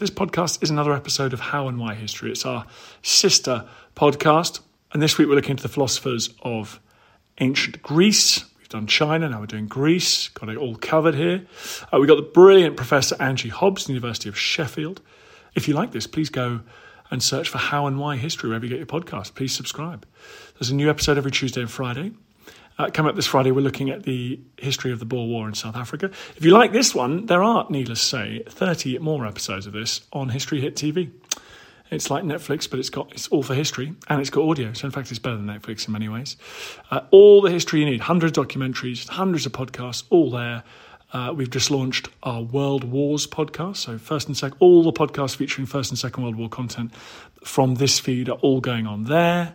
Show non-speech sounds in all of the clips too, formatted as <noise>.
This podcast is another episode of How and Why History. It's our sister podcast. And this week we're looking into the philosophers of ancient Greece. We've done China, now we're doing Greece. Got it all covered here. Uh, we've got the brilliant Professor Angie Hobbs, University of Sheffield. If you like this, please go and search for How and Why History wherever you get your podcast. Please subscribe. There's a new episode every Tuesday and Friday. Uh, coming up this Friday, we're looking at the history of the Boer War in South Africa. If you like this one, there are, needless to say, 30 more episodes of this on History Hit TV. It's like Netflix, but it's got it's all for history and it's got audio. So in fact, it's better than Netflix in many ways. Uh, all the history you need, hundreds of documentaries, hundreds of podcasts, all there. Uh, we've just launched our World Wars podcast. So first and second, all the podcasts featuring First and Second World War content from this feed are all going on there,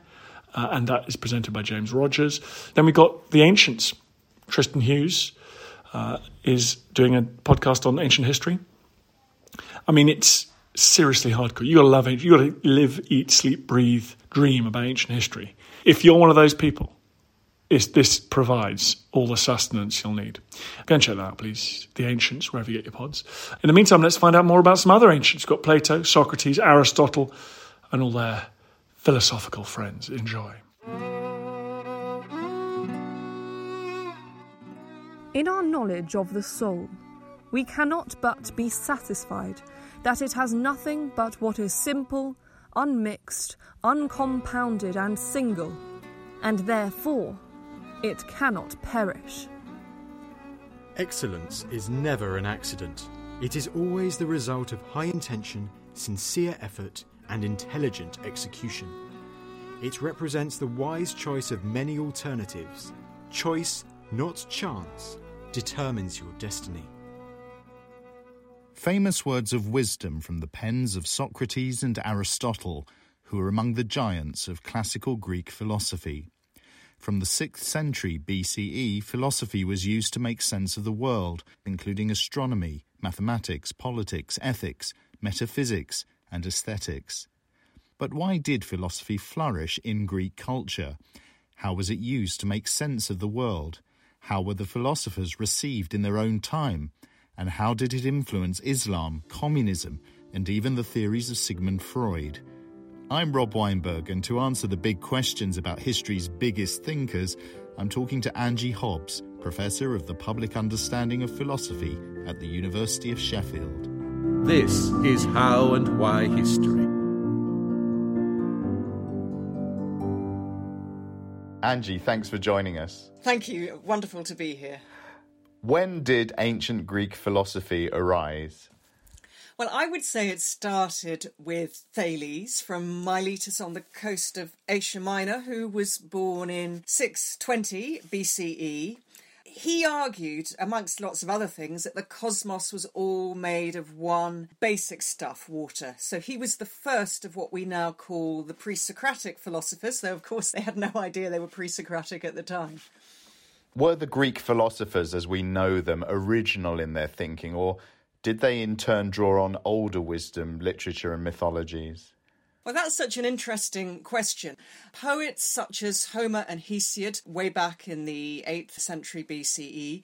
uh, and that is presented by James Rogers. Then we got the Ancients. Tristan Hughes uh, is doing a podcast on ancient history. I mean, it's seriously hardcore. You gotta love it. You gotta live, eat, sleep, breathe, dream about ancient history. If you're one of those people, this provides all the sustenance you'll need. Go and check that out, please. The ancients, wherever you get your pods. In the meantime, let's find out more about some other ancients. We've got Plato, Socrates, Aristotle, and all their philosophical friends. Enjoy. In our knowledge of the soul, we cannot but be satisfied that it has nothing but what is simple, unmixed, uncompounded, and single, and therefore it cannot perish. Excellence is never an accident. It is always the result of high intention, sincere effort, and intelligent execution. It represents the wise choice of many alternatives. Choice, not chance, determines your destiny. Famous words of wisdom from the pens of Socrates and Aristotle, who are among the giants of classical Greek philosophy. From the 6th century BCE, philosophy was used to make sense of the world, including astronomy, mathematics, politics, ethics, metaphysics, and aesthetics. But why did philosophy flourish in Greek culture? How was it used to make sense of the world? How were the philosophers received in their own time? And how did it influence Islam, communism, and even the theories of Sigmund Freud? I'm Rob Weinberg, and to answer the big questions about history's biggest thinkers, I'm talking to Angie Hobbs, Professor of the Public Understanding of Philosophy at the University of Sheffield. This is How and Why History. Angie, thanks for joining us. Thank you. Wonderful to be here. When did ancient Greek philosophy arise? Well, I would say it started with Thales from Miletus on the coast of Asia Minor, who was born in 620 BCE. He argued, amongst lots of other things, that the cosmos was all made of one basic stuff, water. So he was the first of what we now call the pre Socratic philosophers, though, of course, <laughs> they had no idea they were pre Socratic at the time. Were the Greek philosophers, as we know them, original in their thinking, or did they in turn draw on older wisdom, literature, and mythologies? Well, that's such an interesting question. Poets such as Homer and Hesiod, way back in the 8th century BCE,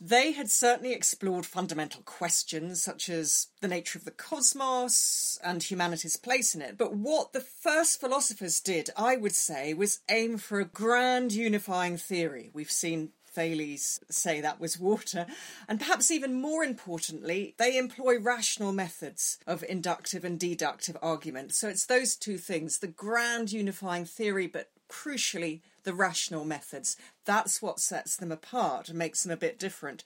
They had certainly explored fundamental questions such as the nature of the cosmos and humanity's place in it. But what the first philosophers did, I would say, was aim for a grand unifying theory. We've seen Thales say that was water. And perhaps even more importantly, they employ rational methods of inductive and deductive argument. So it's those two things the grand unifying theory, but crucially, the rational methods. That's what sets them apart and makes them a bit different.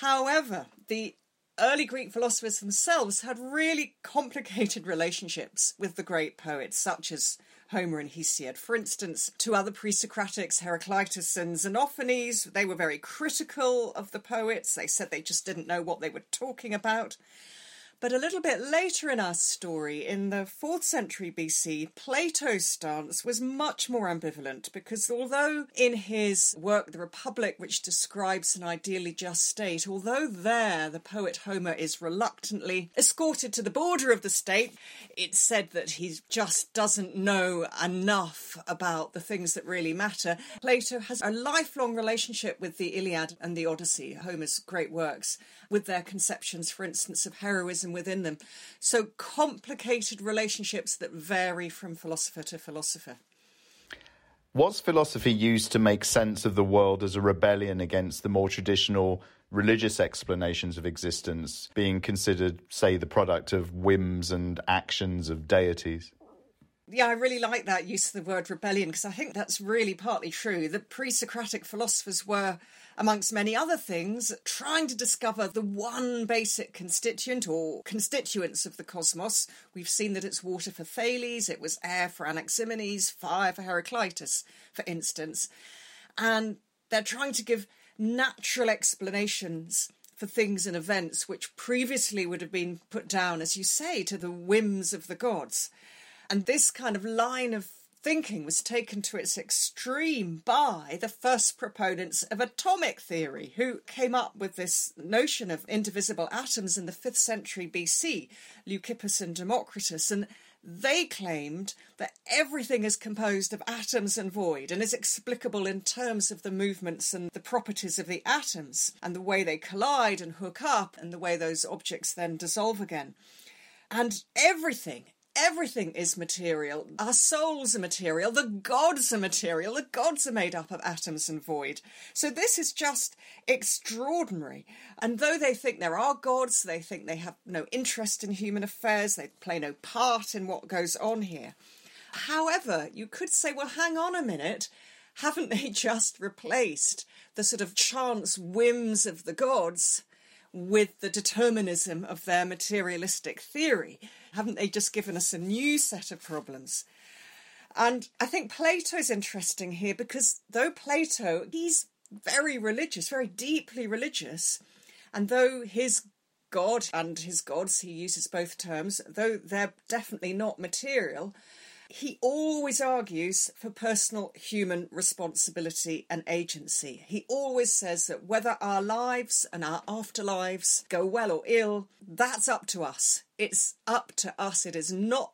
However, the early Greek philosophers themselves had really complicated relationships with the great poets, such as Homer and Hesiod. For instance, two other pre Socratics, Heraclitus and Xenophanes, they were very critical of the poets. They said they just didn't know what they were talking about. But a little bit later in our story, in the 4th century BC, Plato's stance was much more ambivalent because although in his work The Republic, which describes an ideally just state, although there the poet Homer is reluctantly escorted to the border of the state, it's said that he just doesn't know enough about the things that really matter. Plato has a lifelong relationship with the Iliad and the Odyssey, Homer's great works, with their conceptions, for instance, of heroism within them. So complicated relationships that vary from philosopher to philosopher. Was philosophy used to make sense of the world as a rebellion against the more traditional religious explanations of existence, being considered, say, the product of whims and actions of deities? Yeah, I really like that use of the word rebellion because I think that's really partly true. The pre Socratic philosophers were, amongst many other things, trying to discover the one basic constituent or constituents of the cosmos. We've seen that it's water for Thales, it was air for Anaximenes, fire for Heraclitus, for instance. And they're trying to give natural explanations for things and events which previously would have been put down, as you say, to the whims of the gods. And this kind of line of thinking was taken to its extreme by the first proponents of atomic theory, who came up with this notion of indivisible atoms in the 5th century BC, Leucippus and Democritus. And they claimed that everything is composed of atoms and void and is explicable in terms of the movements and the properties of the atoms and the way they collide and hook up and the way those objects then dissolve again. And everything, everything is material. Our souls are material. The gods are material. The gods are made up of atoms and void. So this is just extraordinary. And though they think there are gods, they think they have no interest in human affairs, they play no part in what goes on here. However, you could say, well, hang on a minute. Haven't they <laughs> just replaced the sort of chance whims of the gods with the determinism of their materialistic theory? Haven't they just given us a new set of problems? And I think Plato's interesting here because though Plato, he's very religious, very deeply religious, and though his God and his gods, he uses both terms, though they're definitely not material, he always argues for personal human responsibility and agency. He always says that whether our lives and our afterlives go well or ill, that's up to us. It's up to us. It is not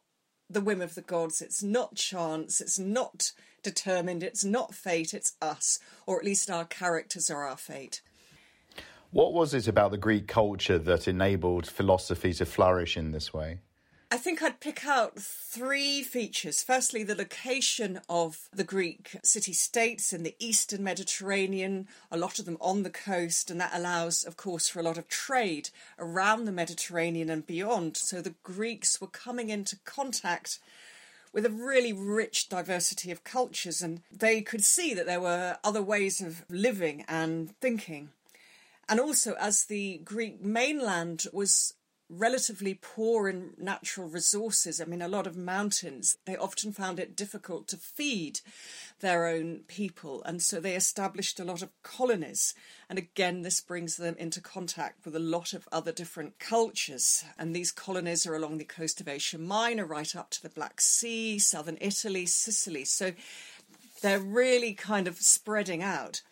the whim of the gods. It's not chance. It's not determined. It's not fate. It's us, or at least our characters are our fate. What was it about the Greek culture that enabled philosophy to flourish in this way? I think I'd pick out three features. Firstly, the location of the Greek city states in the eastern Mediterranean, a lot of them on the coast, and that allows, of course, for a lot of trade around the Mediterranean and beyond. So the Greeks were coming into contact with a really rich diversity of cultures, and they could see that there were other ways of living and thinking. And also, as the Greek mainland was relatively poor in natural resources. I mean, a lot of mountains, they often found it difficult to feed their own people, and so they established a lot of colonies. And again, this brings them into contact with a lot of other different cultures. And these colonies are along the coast of Asia Minor, right up to the Black Sea, southern Italy, Sicily. So they're really kind of spreading out.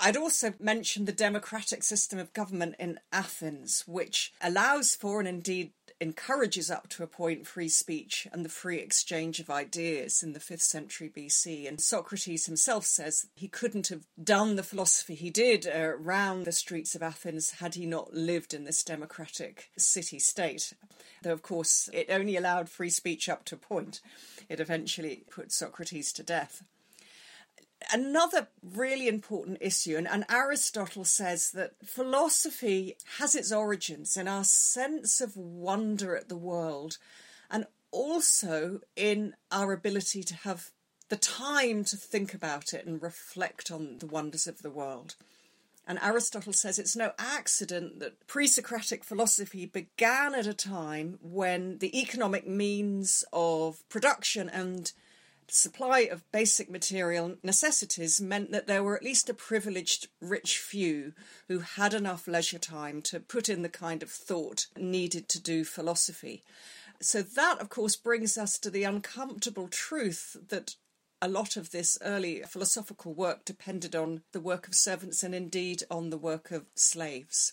I'd also mention the democratic system of government in Athens, which allows for and indeed encourages up to a point free speech and the free exchange of ideas in the 5th century BC. And Socrates himself says he couldn't have done the philosophy he did around the streets of Athens had he not lived in this democratic city state. Though, of course, it only allowed free speech up to a point. It eventually put Socrates to death another really important issue, and, and, Aristotle says that philosophy has its origins in our sense of wonder at the world and also in our ability to have the time to think about it and reflect on the wonders of the world. And Aristotle says it's no accident that pre Socratic philosophy began at a time when the economic means of production and supply of basic material necessities meant that there were at least a privileged rich few who had enough leisure time to put in the kind of thought needed to do philosophy. So, that of course brings us to the uncomfortable truth that a lot of this early philosophical work depended on the work of servants and indeed on the work of slaves.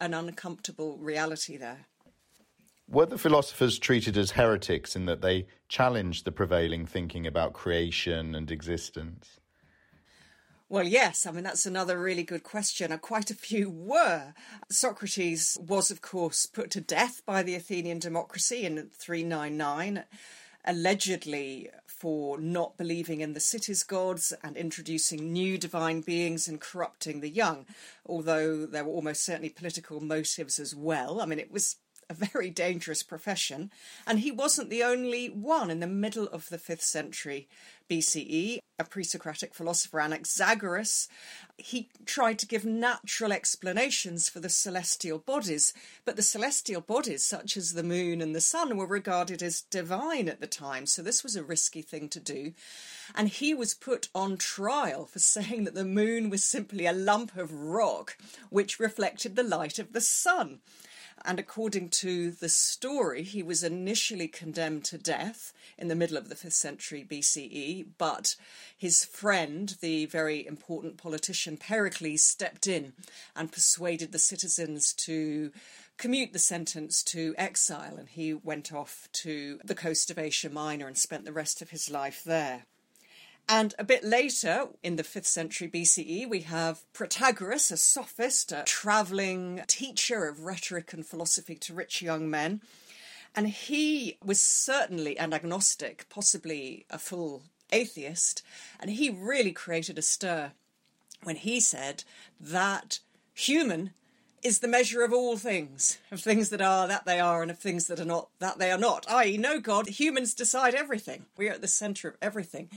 An uncomfortable reality there. Were the philosophers treated as heretics in that they challenged the prevailing thinking about creation and existence? Well, yes. I mean, that's another really good question. Quite a few were. Socrates was, of course, put to death by the Athenian democracy in 399, allegedly for not believing in the city's gods and introducing new divine beings and corrupting the young, although there were almost certainly political motives as well. I mean, it was a very dangerous profession, and he wasn't the only one in the middle of the 5th century BCE. A pre Socratic philosopher, Anaxagoras, he tried to give natural explanations for the celestial bodies, but the celestial bodies, such as the moon and the sun, were regarded as divine at the time, so this was a risky thing to do. And he was put on trial for saying that the moon was simply a lump of rock which reflected the light of the sun. And according to the story, he was initially condemned to death in the middle of the 5th century BCE, but his friend, the very important politician Pericles, stepped in and persuaded the citizens to commute the sentence to exile, and he went off to the coast of Asia Minor and spent the rest of his life there. And a bit later, in the 5th century BCE, we have Protagoras, a sophist, a travelling teacher of rhetoric and philosophy to rich young men. And he was certainly an agnostic, possibly a full atheist, and he really created a stir when he said that human is the measure of all things, of things that are that they are, and of things that are not that they are not. I.e., no God, humans decide everything. We are at the centre of everything.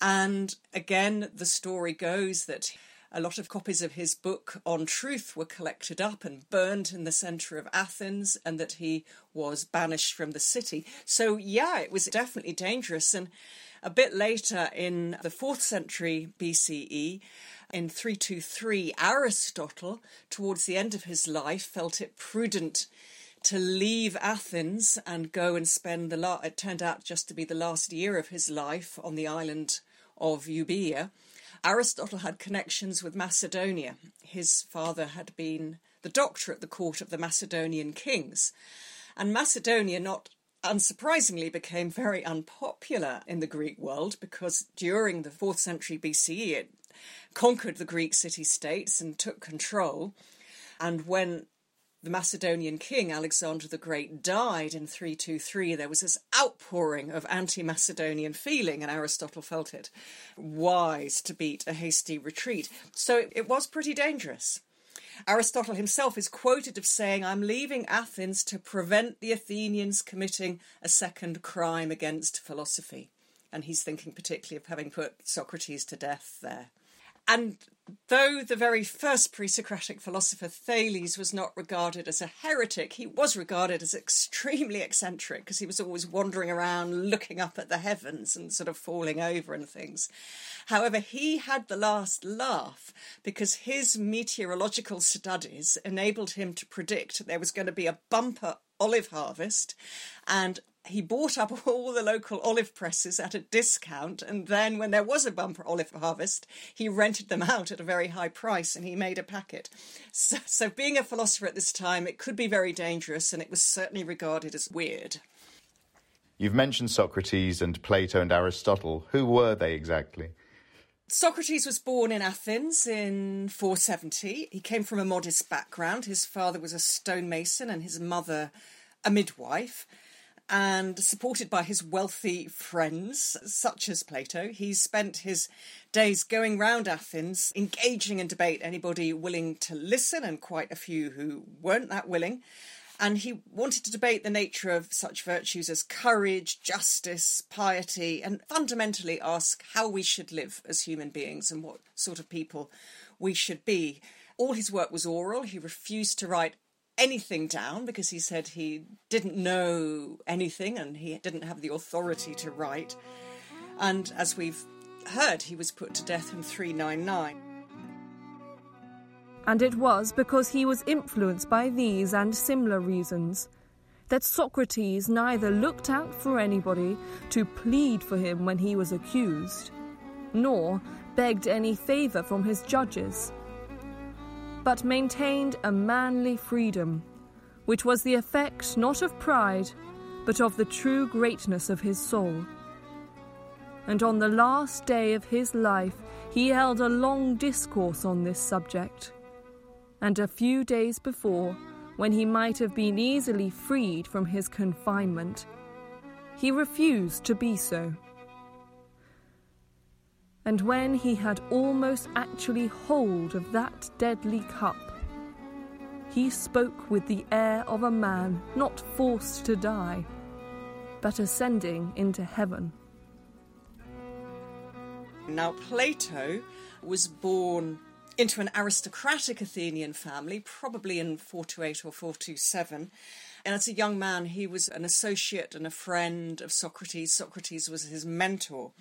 And again, the story goes that a lot of copies of his book on truth were collected up and burned in the centre of Athens, and that he was banished from the city. So, yeah, it was definitely dangerous. And a bit later in the 4th century BCE, in 323, Aristotle, towards the end of his life, felt it prudent to leave Athens and go and spend the la- it turned out just to be the last year of his life on the island of Euboea. Aristotle had connections with Macedonia. His father had been the doctor at the court of the Macedonian kings. And Macedonia not unsurprisingly became very unpopular in the Greek world because during the 4th century BCE it conquered the Greek city states and took control. And when the Macedonian king Alexander the Great died in 323, there was this outpouring of anti Macedonian feeling, and Aristotle felt it wise to beat a hasty retreat. So it was pretty dangerous. Aristotle himself is quoted of saying, I'm leaving Athens to prevent the Athenians committing a second crime against philosophy. And he's thinking particularly of having put Socrates to death there. And though the very first pre Socratic philosopher Thales was not regarded as a heretic, he was regarded as extremely eccentric because he was always wandering around looking up at the heavens and sort of falling over and things. However, he had the last laugh because his meteorological studies enabled him to predict there was going to be a bumper olive harvest and he bought up <laughs> all the local olive presses at a discount, and then when there was a bumper olive harvest, he rented them out at a very high price and he made a packet. So, so being a philosopher at this time, it could be very dangerous, and it was certainly regarded as weird. You've mentioned Socrates and Plato and Aristotle. Who were they exactly? Socrates was born in Athens in 470. He came from a modest background. His father was a stonemason and his mother a midwife. And supported by his wealthy friends, such as Plato, he spent his days going round Athens, engaging in debate anybody willing to listen, and quite a few who weren't that willing and he wanted to debate the nature of such virtues as courage, justice, piety, and fundamentally ask how we should live as human beings and what sort of people we should be. All his work was oral. He refused to write anything down because he said he didn't know anything and he didn't have the authority to write. And as we've heard, he was put to death in 399 and it was because he was influenced by these and similar reasons that Socrates neither looked out for anybody to plead for him when he was accused, nor begged any favour from his judges, but maintained a manly freedom, which was the effect not of pride, but of the true greatness of his soul. And on the last day of his life, he held a long discourse on this subject and a few days before, when he might have been easily freed from his confinement, he refused to be so. And when he had almost actually hold of that deadly cup, he spoke with the air of a man not forced to die, but ascending into heaven. Now, Plato was born into an aristocratic Athenian family, probably in 428 or 427. And as a young man, he was an associate and a friend of Socrates. Socrates was his mentor.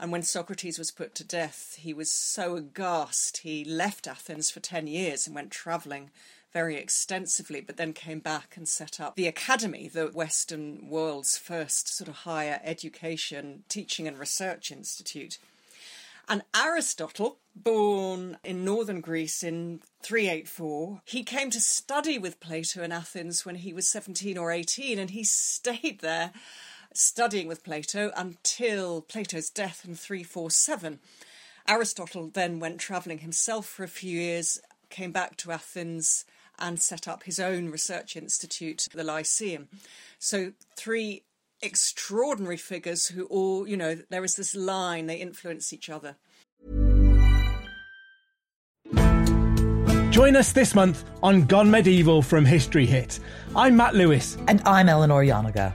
And when Socrates was put to death, he was so aghast, he left Athens for 10 years and went travelling very extensively, but then came back and set up the Academy, the Western world's first sort of higher education, teaching, and research institute. And Aristotle, born in northern Greece in 384, he came to study with Plato in Athens when he was 17 or 18, and he stayed there studying with Plato until Plato's death in 347. Aristotle then went travelling himself for a few years, came back to Athens, and set up his own research institute, the Lyceum. So, three extraordinary figures who all, you know, there is this line, they influence each other. Join us this month on Gone Medieval from History Hit. I'm Matt Lewis. And I'm Eleanor Janega.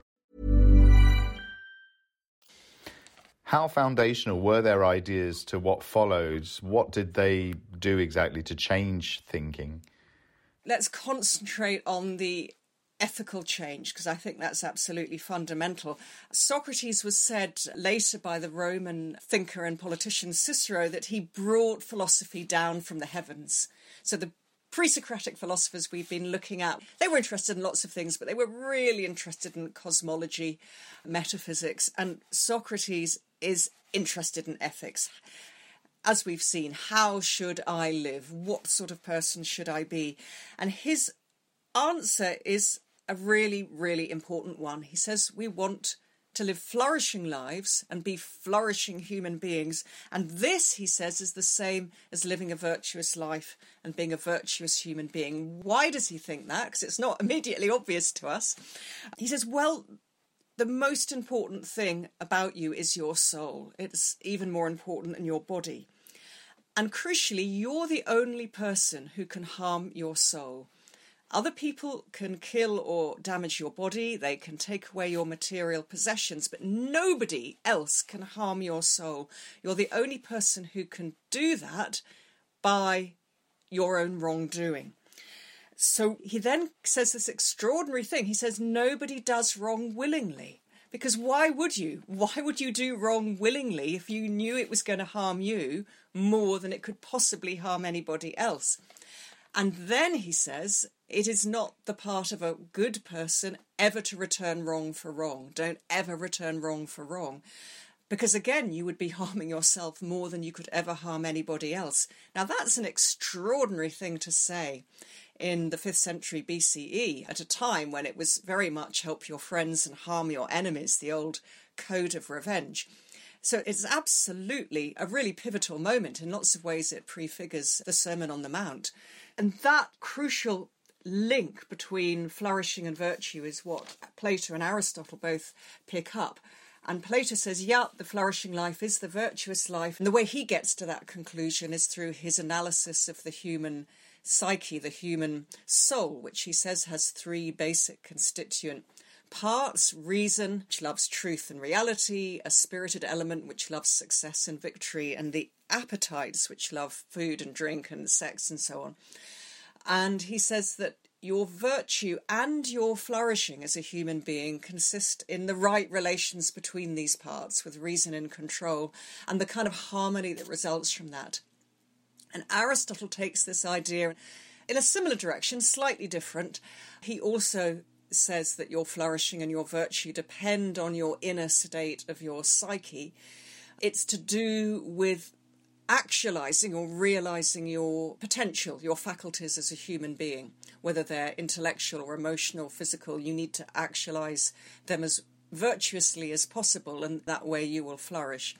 How foundational were their ideas to what followed? What did they do exactly to change thinking? Let's concentrate on the ethical change because I think that's absolutely fundamental. Socrates was said later by the Roman thinker and politician Cicero that he brought philosophy down from the heavens. So the pre Socratic philosophers we've been looking at, they were interested in lots of things, but they were really interested in cosmology, metaphysics, and Socrates is interested in ethics. As we've seen, how should I live? What sort of person should I be? And his answer is a really, really important one. He says, We want to live flourishing lives and be flourishing human beings. And this, he says, is the same as living a virtuous life and being a virtuous human being. Why does he think that? Because it's not <laughs> immediately obvious to us. He says, well, the most important thing about you is your soul. It's even more important than your body. And crucially, you're the only person who can harm your soul. Other people can kill or damage your body, they can take away your material possessions, but nobody else can harm your soul. You're the only person who can do that by your own wrongdoing. So he then says this extraordinary thing. He says, Nobody does wrong willingly. Because why would you? Why would you do wrong willingly if you knew it was going to harm you more than it could possibly harm anybody else? And then he says, it is not the part of a good person ever to return wrong for wrong. Don't ever return wrong for wrong. Because again, you would be <laughs> harming yourself more than you could ever harm anybody else. Now, that's an extraordinary thing to say in the 5th century BCE at a time when it was very much help your friends and harm your enemies, the old code of revenge. So it's absolutely a really pivotal moment. In lots of ways, it prefigures the Sermon on the Mount. And that crucial link between flourishing and virtue is what Plato and Aristotle both pick up. And Plato says, yeah, the flourishing life is the virtuous life. And the way he gets to that conclusion is through his analysis of the human psyche, the human soul, which he says has three basic constituent parts reason, which loves truth and reality, a spirited element, which loves success and victory, and the appetites, which love food and drink and sex and so on. And he says that your virtue and your flourishing as a human being consist in the right relations between these parts with reason and control and the kind of harmony that results from that. And Aristotle takes this idea in a similar direction, slightly different. He also says that your flourishing and your virtue depend on your inner state of your psyche. It's to do with actualizing or realizing your potential, your faculties as a human being, whether they're intellectual or emotional, physical, you need to actualize them as virtuously as possible, and that way you will flourish.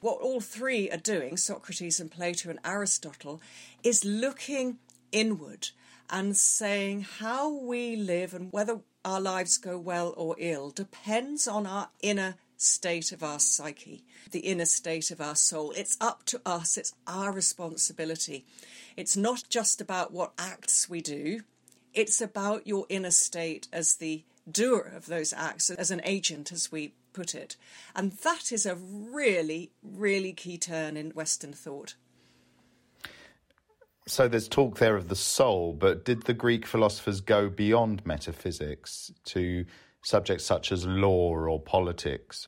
What all three are doing, Socrates and Plato and Aristotle, is looking inward and saying how we live and whether our lives go well or ill depends on our inner state of our psyche, the inner state of our soul. It's up to us, it's our responsibility. It's not just about what acts we do, it's about your inner state as the doer of those acts, as an agent, as we put it. And that is a really, really key turn in Western thought. So there's talk there of the soul, but did the Greek philosophers go beyond metaphysics to subjects such as law or politics?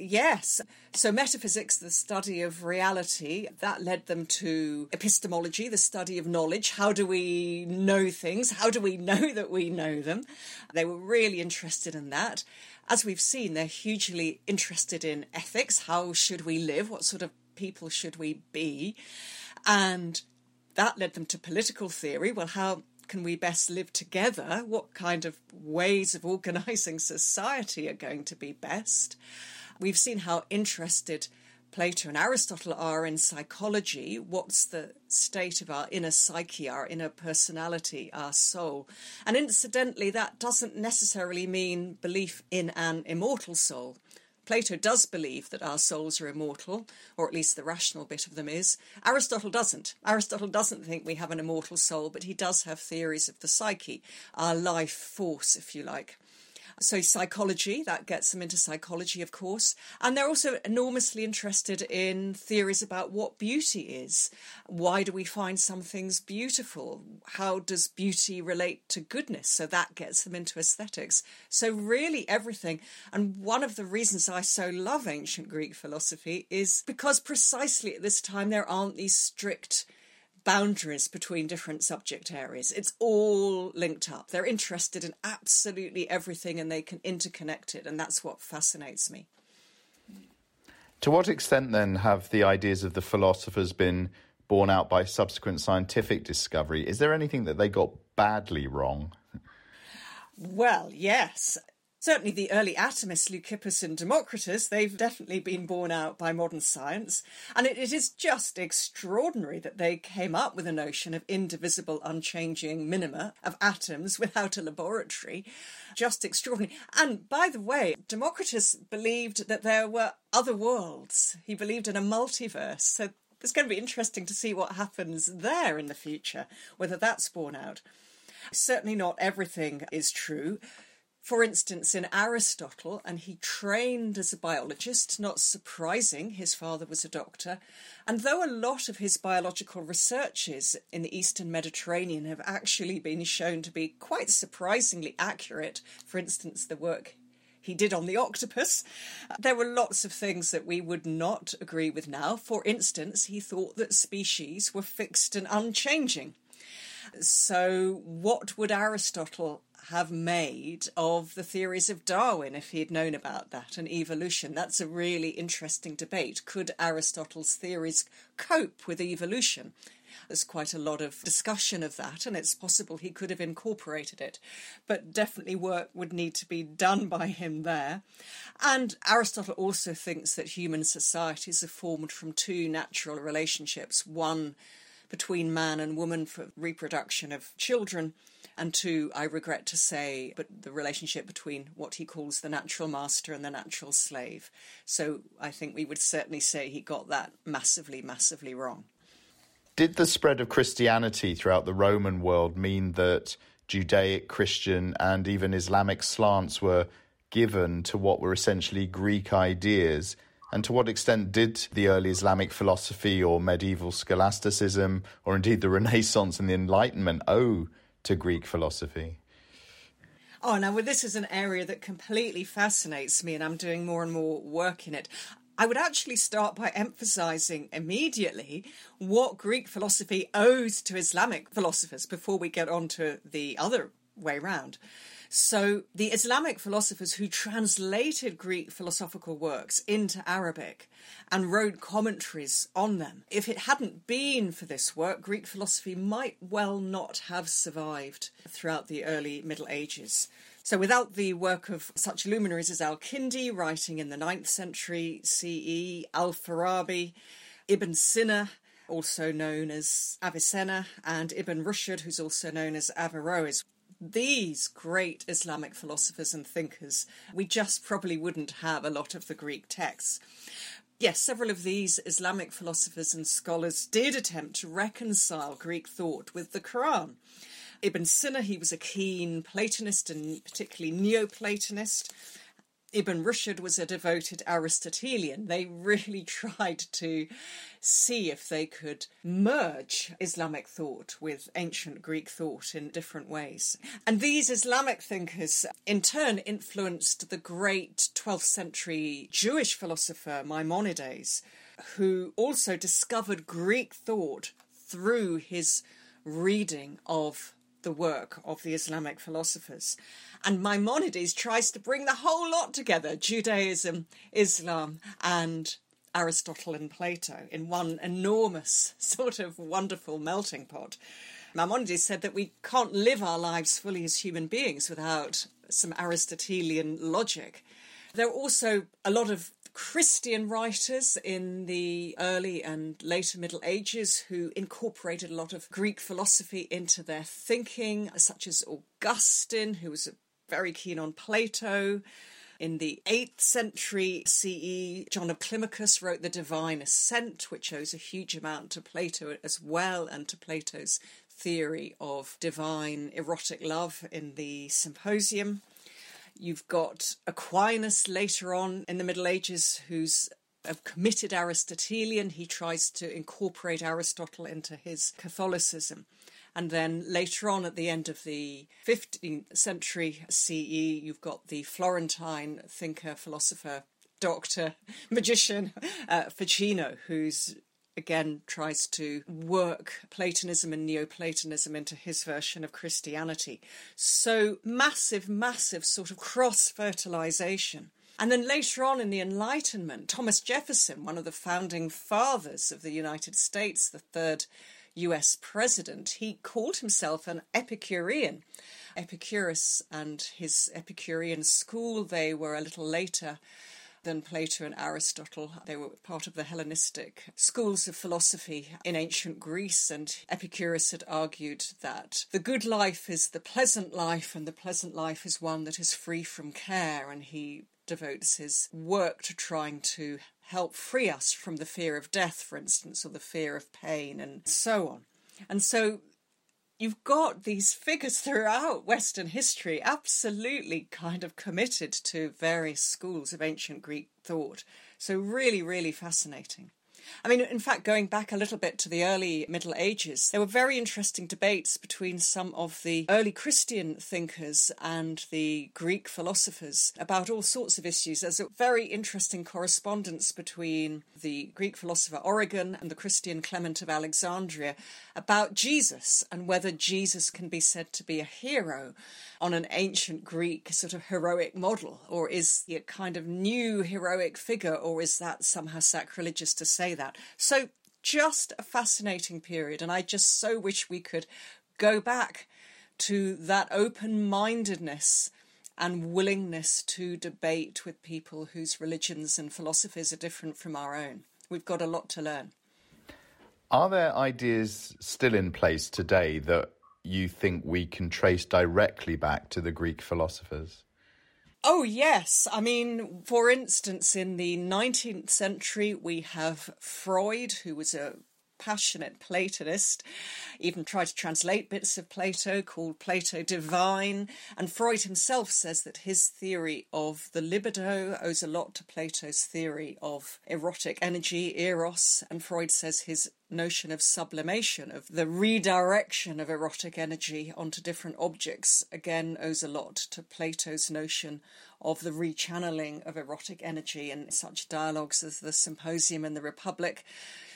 Yes. So, metaphysics, the study of reality, that led them to epistemology, the study of knowledge. How do we know things? How do we <laughs> know that we know them? They were really interested in that. As we've seen, they're hugely interested in ethics. How should we live? What sort of people should we be? And that led them to political theory. Well, how can we best live together? What kind of ways of organising society are going to be best? We've seen how interested Plato and Aristotle are in psychology. What's the state of our inner psyche, our inner personality, our soul? And incidentally, that doesn't necessarily mean belief in an immortal soul. Plato does believe that our souls are immortal, or at least the rational bit of them is. Aristotle doesn't. Aristotle doesn't think we have an immortal soul, but he does have theories of the psyche, our life force, if you like. So, psychology, that gets them into psychology, of course. And they're also enormously interested in theories about what beauty is. Why do we find some things beautiful? How does beauty relate to goodness? So, that gets them into aesthetics. So, really, everything. And one of the reasons I so love ancient Greek philosophy is because precisely at this time there aren't these strict boundaries between different subject areas. It's all linked up. They're interested in absolutely everything and they can interconnect it, and that's what fascinates me. To what extent, then, have the ideas of the philosophers been borne out by subsequent scientific discovery? Is there anything that they got badly wrong? Well, yes. Certainly, the early atomists, Leucippus and Democritus, they've definitely been borne out by modern science. And it, it is just extraordinary that they came up with a notion of indivisible, unchanging minima of atoms without a laboratory. Just extraordinary. And by the way, Democritus believed that there were other worlds, he believed in a multiverse. So it's going to be interesting to see what happens there in the future, whether that's borne out. Certainly, not everything is true. For instance, in Aristotle, and he trained as a biologist, not surprising, his father was a doctor. And though a lot of his biological researches in the Eastern Mediterranean have actually been shown to be quite surprisingly accurate, for instance, the work he did on the octopus. There were lots of things that we would not agree with now. For instance, he thought that species were fixed and unchanging. So, what would Aristotle have made of the theories of Darwin if he had known about that and evolution? That's a really interesting debate. Could Aristotle's theories cope with evolution? There's quite a lot of discussion of that, and it's possible he could have incorporated it, but definitely work would need to be done by him there. And Aristotle also thinks that human societies are formed from two natural relationships one between man and woman for reproduction of children, and two, I regret to say, but the relationship between what he calls the natural master and the natural slave. So I think we would certainly say he got that massively, massively wrong. Did the spread of Christianity throughout the Roman world mean that Judaic, Christian, and even Islamic slants were given to what were essentially Greek ideas? And to what extent did the early Islamic philosophy or medieval scholasticism, or indeed the Renaissance and the Enlightenment, owe to Greek philosophy? Oh, now, well, this is an area that completely fascinates me, and I'm doing more and more work in it. I would actually start by emphasizing immediately what Greek philosophy owes to Islamic philosophers before we get on to the other way round. So, the Islamic philosophers who translated Greek philosophical works into Arabic and wrote commentaries on them, if it hadn't been for this work, Greek philosophy might well not have survived throughout the early Middle Ages. So, without the work of such luminaries as Al Kindi, writing in the 9th century CE, Al Farabi, Ibn Sina, also known as Avicenna, and Ibn Rushd, who's also known as Averroes, these great Islamic philosophers and thinkers, we just probably wouldn't have a lot of the Greek texts. Yes, several of these Islamic philosophers and scholars did attempt to reconcile Greek thought with the Quran. Ibn Sina, he was a keen Platonist and particularly Neoplatonist. Ibn Rushd was a devoted Aristotelian. They really <laughs> tried to see if they could merge Islamic thought with ancient Greek thought in different ways. And these Islamic thinkers, in turn, influenced the great 12th century Jewish philosopher Maimonides, who also discovered Greek thought through his reading of the work of the Islamic philosophers. And Maimonides tries to bring the whole lot together Judaism, Islam, and Aristotle and Plato in one enormous, <laughs> sort of wonderful melting pot. Maimonides said that we can't live our lives fully as human beings without some Aristotelian logic. There are also a lot of Christian writers in the early and later Middle Ages who incorporated a lot of Greek philosophy into their thinking, such as Augustine, who was very keen on Plato. In the 8th century CE, John of Climacus wrote The Divine Ascent, which owes a huge amount to Plato as well and to Plato's theory of divine erotic love in the Symposium. You've got Aquinas later on in the Middle Ages, who's a committed Aristotelian. He tries to incorporate Aristotle into his Catholicism. And then later on, at the end of the 15th century CE, you've got the Florentine thinker, philosopher, doctor, <laughs> magician, uh, Ficino, who's again tries to work Platonism and Neoplatonism into his version of Christianity. So massive, massive sort of cross fertilization. And then later on in the Enlightenment, Thomas Jefferson, one of the founding fathers of the United States, the third US president, he called himself an Epicurean. Epicurus and his Epicurean school, they were a little later than Plato and Aristotle. They were part of the Hellenistic schools of philosophy in ancient Greece, and Epicurus had argued that the good life is the pleasant life, and the pleasant life is one that is free from care, and he devotes his work to trying to help free us from the fear of death, for instance, or the fear of pain, and so on. And so you've got these figures throughout Western history absolutely kind of committed to various schools of ancient Greek thought. So, really, really fascinating. I mean, in fact, going back a little bit to the early Middle Ages, there were very interesting debates between some of the early Christian thinkers and the Greek philosophers about all sorts of issues. There's a very interesting correspondence between the Greek philosopher Origen and the Christian Clement of Alexandria about Jesus and whether Jesus can be said to be a hero on an ancient Greek sort of heroic model, or is he a kind of new heroic figure, or is that somehow sacrilegious to say that? So, just a fascinating period, and I just so wish we could go back to that open mindedness and willingness to debate with people whose religions and philosophies are different from our own. We've got a lot to learn. Are there ideas still in place today that you think we can trace directly back to the Greek philosophers? Oh, yes. I mean, for instance, in the 19th century, we have Freud, who was a passionate Platonist, even tried to translate bits of Plato called Plato Divine. And Freud himself says that his theory of the libido owes a lot to Plato's theory of erotic energy, eros. And Freud says his notion of sublimation, of the redirection of erotic energy onto different objects, again owes a lot to Plato's notion of the rechanneling of erotic energy in such dialogues as the Symposium and the Republic.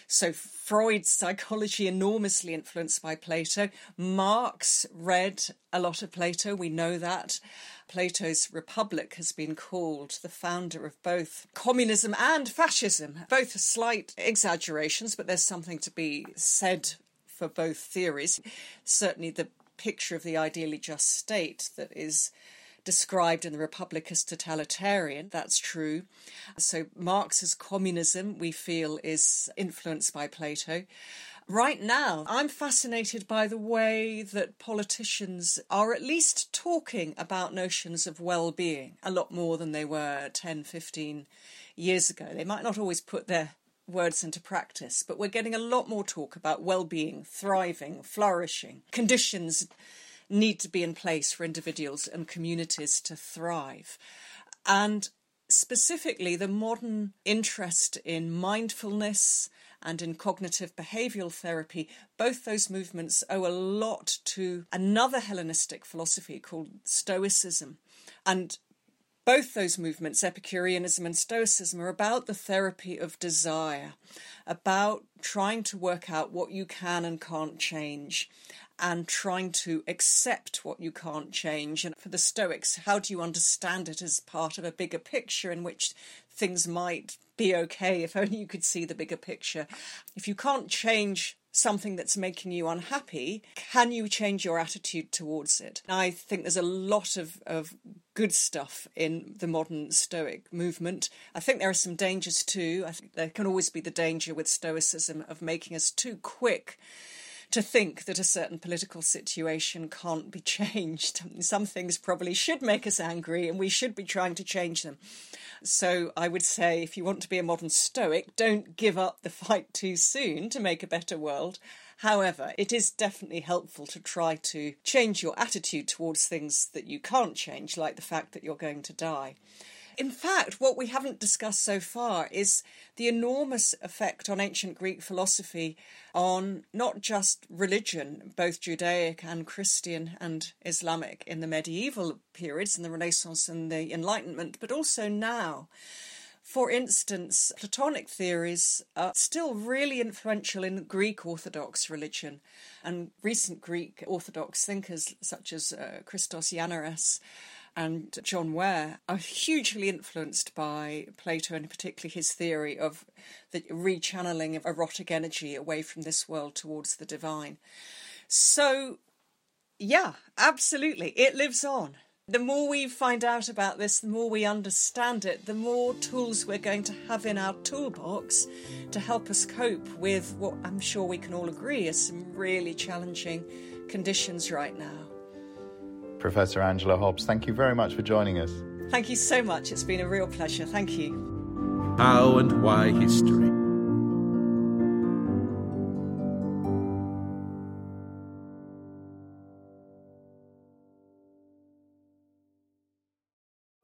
So Freud's psychology enormously influenced by Plato. Marx read a lot of Plato, we know that. Plato's Republic has been called the founder of both communism and fascism. Both slight exaggerations, but there's something to be said for both theories. Certainly the picture of the ideally just state that is described in the Republic as totalitarian. That's true. So Marx's communism, we feel, is influenced by Plato. Right now, I'm fascinated by the way that politicians are at least talking about notions of well being a lot more than they were 10, 15 years ago. They might not always put their words into practice, but we're getting a lot more talk about well being, thriving, flourishing, conditions need to be in place for individuals and communities to thrive. And specifically, the modern interest in mindfulness and in cognitive behavioral therapy, both those movements owe a lot to another Hellenistic philosophy called Stoicism. And both those movements, Epicureanism and Stoicism, are about the therapy of desire, about trying to work out what you can and can't change, and trying to accept what you can't change. And for the Stoics, how do you understand it as part of a bigger picture in which things might be okay if only you could see the bigger picture? If you can't change something that's making you unhappy, can you change your attitude towards it? I think there's a lot of, of good stuff in the modern Stoic movement. I think there are some dangers too. I think there can always be the danger with Stoicism of making us too quick to think that a certain political situation can't be <laughs> changed. Some things probably should make us angry and we should be trying to change them. So I would say if you want to be a modern Stoic, don't give up the fight too soon to make a better world. However, it is definitely helpful to try to change your attitude towards things that you can't change, like the fact that you're going to die. In fact, what we haven't discussed so far is the enormous effect on ancient Greek philosophy on not just religion, both Judaic and Christian and Islamic in the medieval periods, in the Renaissance and the Enlightenment, but also now. For instance, Platonic theories are still really influential in Greek Orthodox religion, and recent Greek Orthodox thinkers such as uh, Christos Yannaras and John Ware are hugely influenced by Plato and particularly his theory of the rechanneling of erotic energy away from this world towards the divine. So Yeah, absolutely. It lives on. The more we find out about this, the more we understand it, the more tools we're going to have in our toolbox to help us cope with what I'm sure we can all agree are some really challenging conditions right now. Professor Angela Hobbs, thank you very much for joining us. Thank you so much. It's been a real pleasure. Thank you. How and Why History.